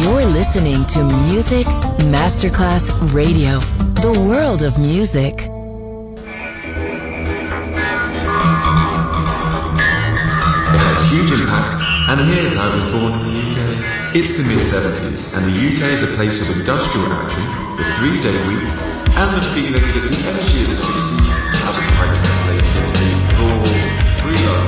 You're listening to Music Masterclass Radio, the world of music. Huge impact, and here's how it was born in the UK. It's the mid 70s, and the UK is a place of industrial action, the three day week, and the feeling that the energy of the 60s hasn't quite translated into raw, free love.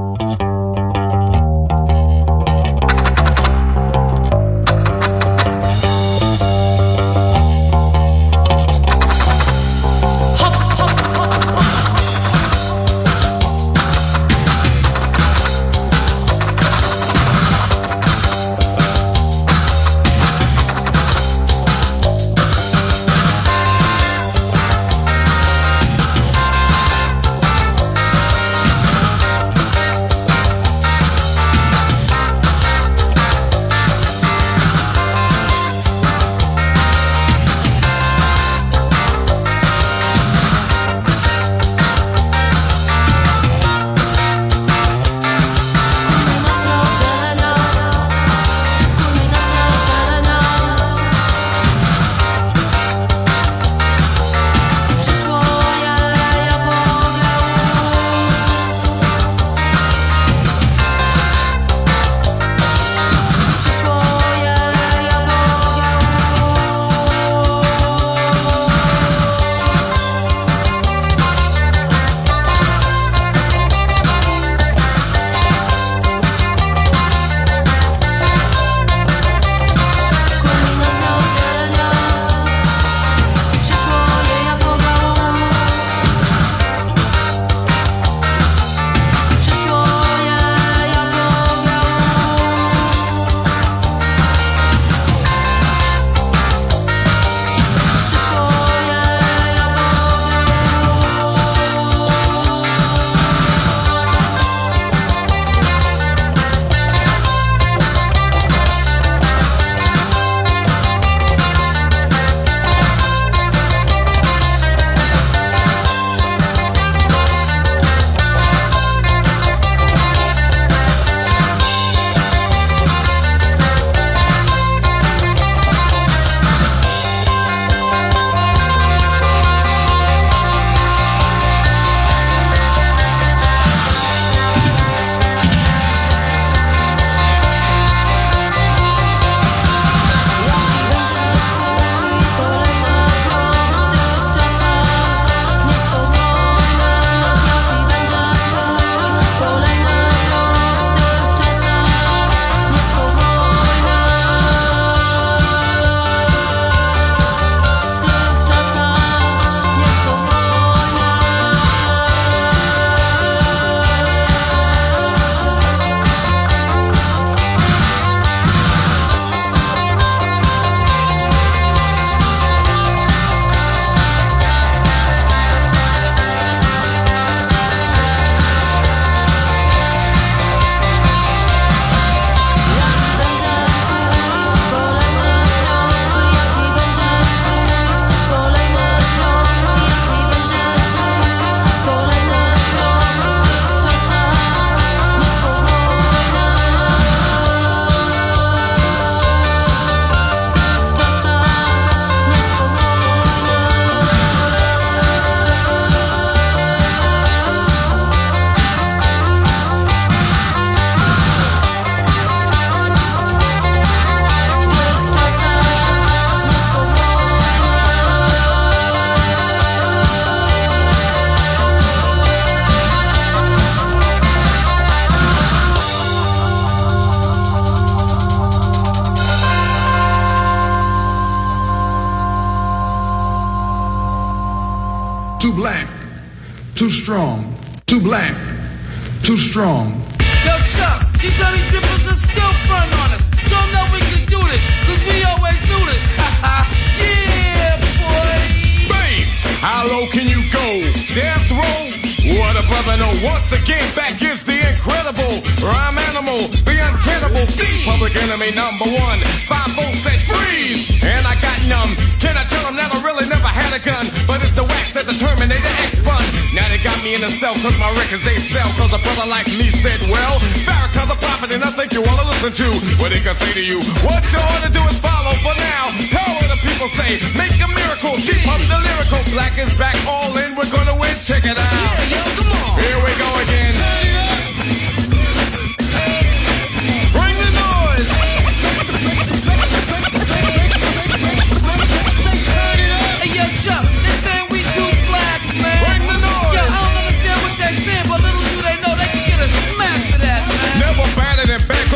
too strong. Yo, Chuck, these honey dribbles are still front on us. So know we can do this, cause we always do this. yeah, boy. Bass, how low can you go? Death row? What a brother, no. Once again, back is the incredible rhyme animal, the uncannibal thief. Public enemy number one. Five folks said freeze, and I got numb. Can I tell them that I really never had a gun? But it's the wax that the Terminator X bun got me in the cell, took my records they sell. Cause a brother like me said, well, Farrakhan's a prophet and I think you wanna listen to what he can say to you. What you wanna do is follow for now. Hell what the people say, make a miracle, keep up the lyrical. Black is back, all in, we're gonna win, check it out. Yeah, yo, come on. Here we go again. Hey.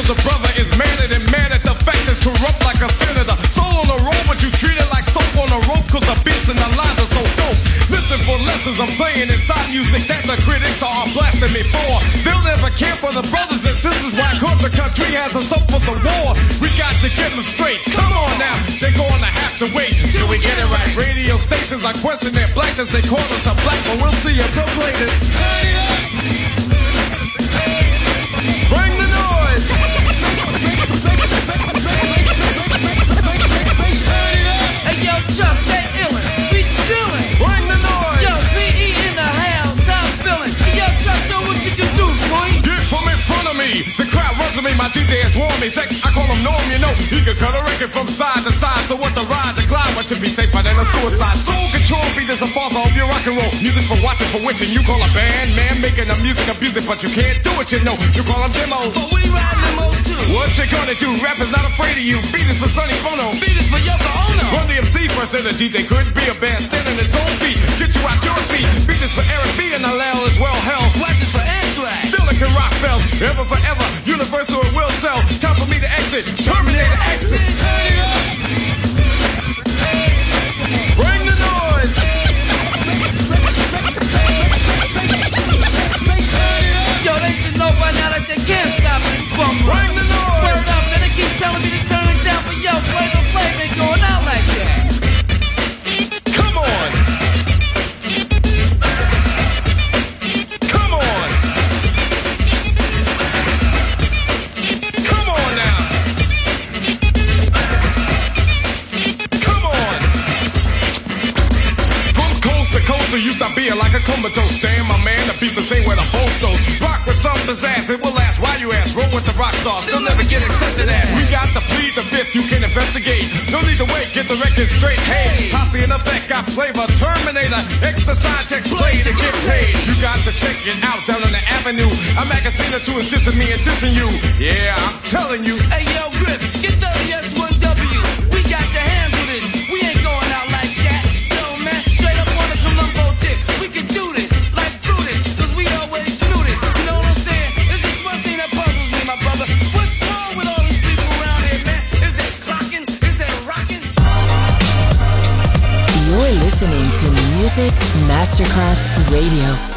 The a brother is madder than mad at the fact is corrupt like a senator. Soul on the road, but you treat it like soap on a rope, cause the beats and the lines are so dope. Listen for lessons I'm saying inside music that the critics are blasting me for. They'll never care for the brothers and sisters, why cause the country has us up for the war. We got to get them straight. Come on now, they're gonna have to wait till we get it right. Radio stations are questioning their blackness, they call us a black, but we'll see if the latest. My DJ is warm me. Sex, I call him Norm, you know. He can cut a record from side to side. So what the ride, the glide, what should be safer than a suicide. Soul control beat is the father of your rock and roll. Music for watching, for witching. You call a band, man, making the music abuse it, but you can't do it, you know. You call them demos. But we ride limos too. What you gonna do? Rap is not afraid of you. Beat is for Sonny Bono. Beat is for Yoko Ono. Run the MC first and the DJ could be a band standing its own feet. Get you out your seat. Beat is for Eric B and Hallel as well. Hell, Wax is for Anthrax. Still can rock bells, ever forever. Universal it will sell. Time for me to exit. Terminator exit. Bring the noise. Yo, they should know by now that they can't stop this. Bring the noise. Word up, and they keep telling me to turn comatose. Stand my man, the beats the same where the boat goes. Rock with some pizzazz, it will last. Why you ask? Roll with the rock stars. They'll never get accepted as. We got the plead the fifth, you can investigate. No need to wait, get the record straight. Hey, posse in effect, got flavor. Terminator, exercise checks, play to get paid. You got to check it out down on the avenue. A magazine or two is dissing me and dissing you. Yeah, I'm telling you. Hey yo, Grip, Masterclass Radio.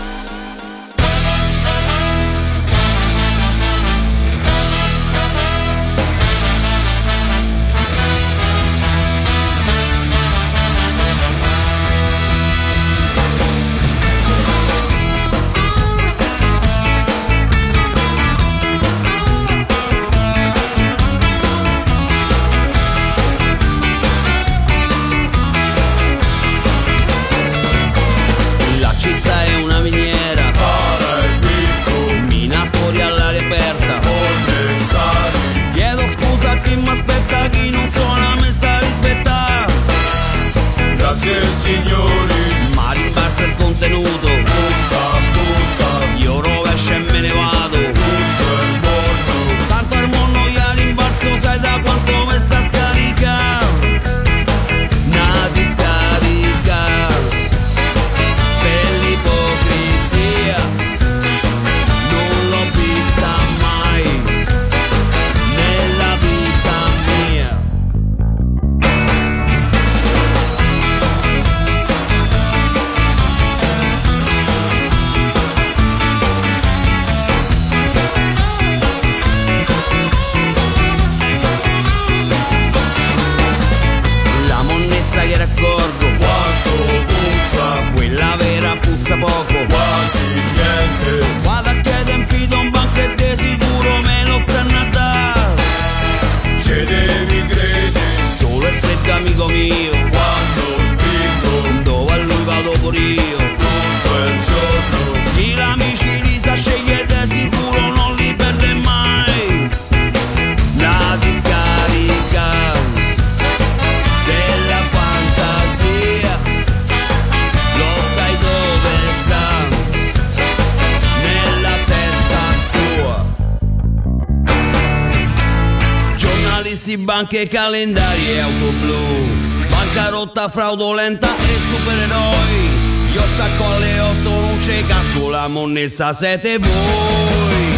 el Señor. Calendari e auto blu. Bancarotta fraudolenta e supereroi. Io stacco alle 8, non c'è casco, la monnessa siete voi.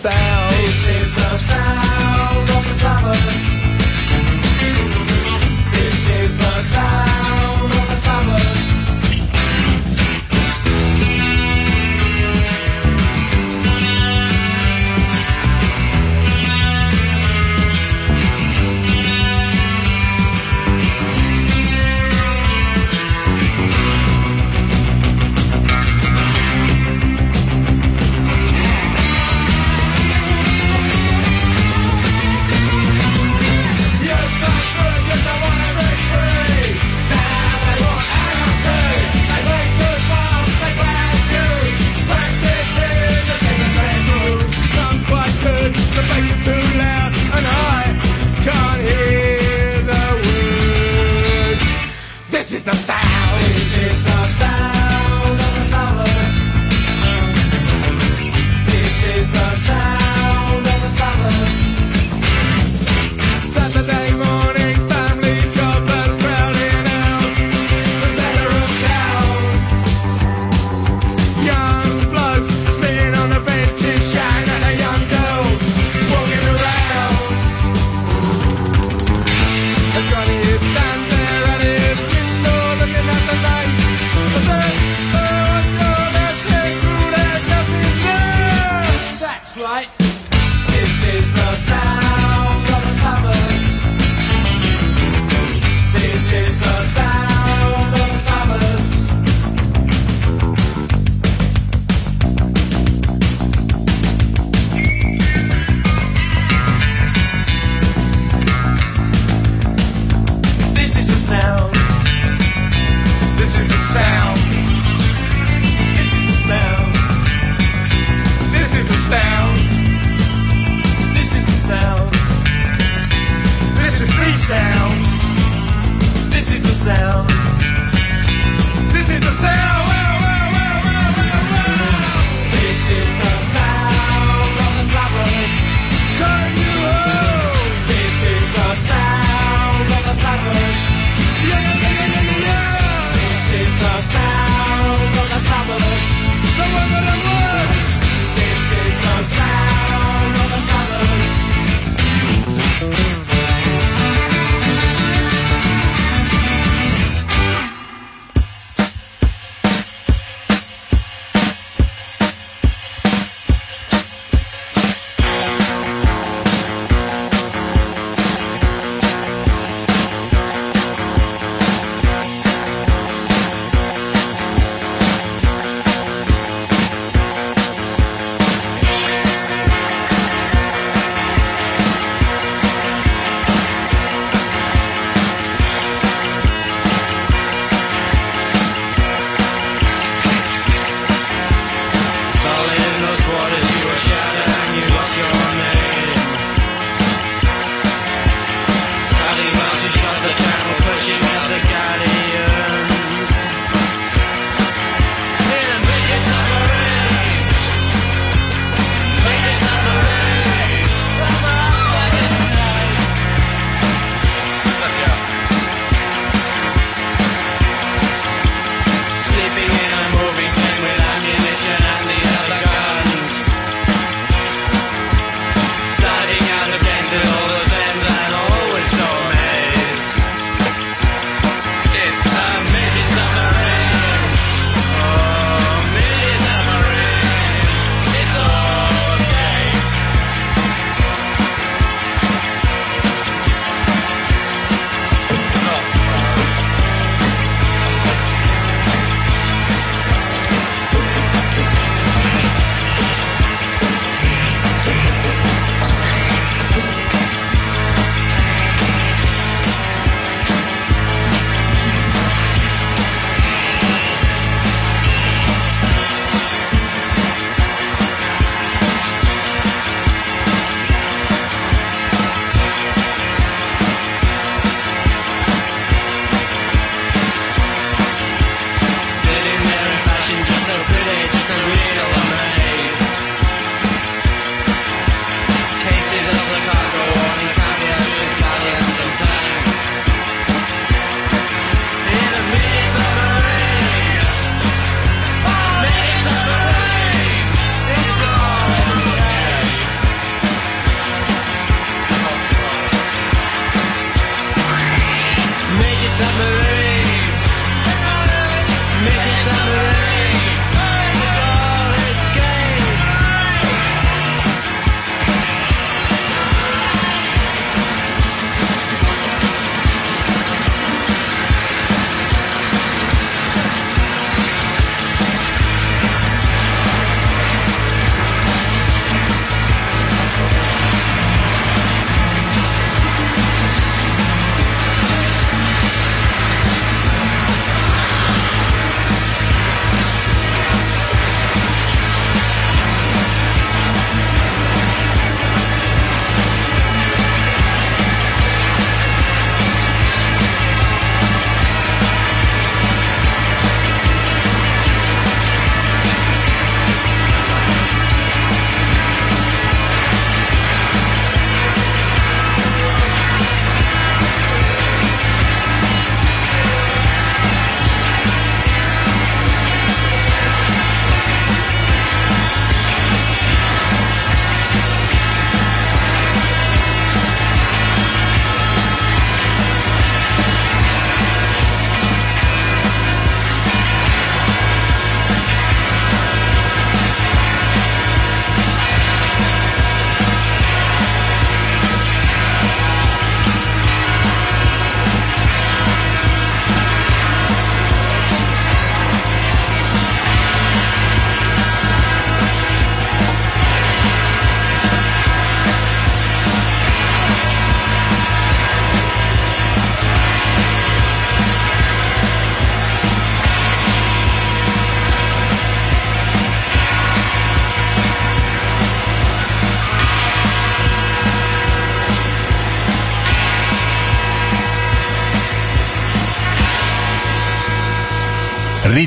This is the sound of the summer. This is the sound of the.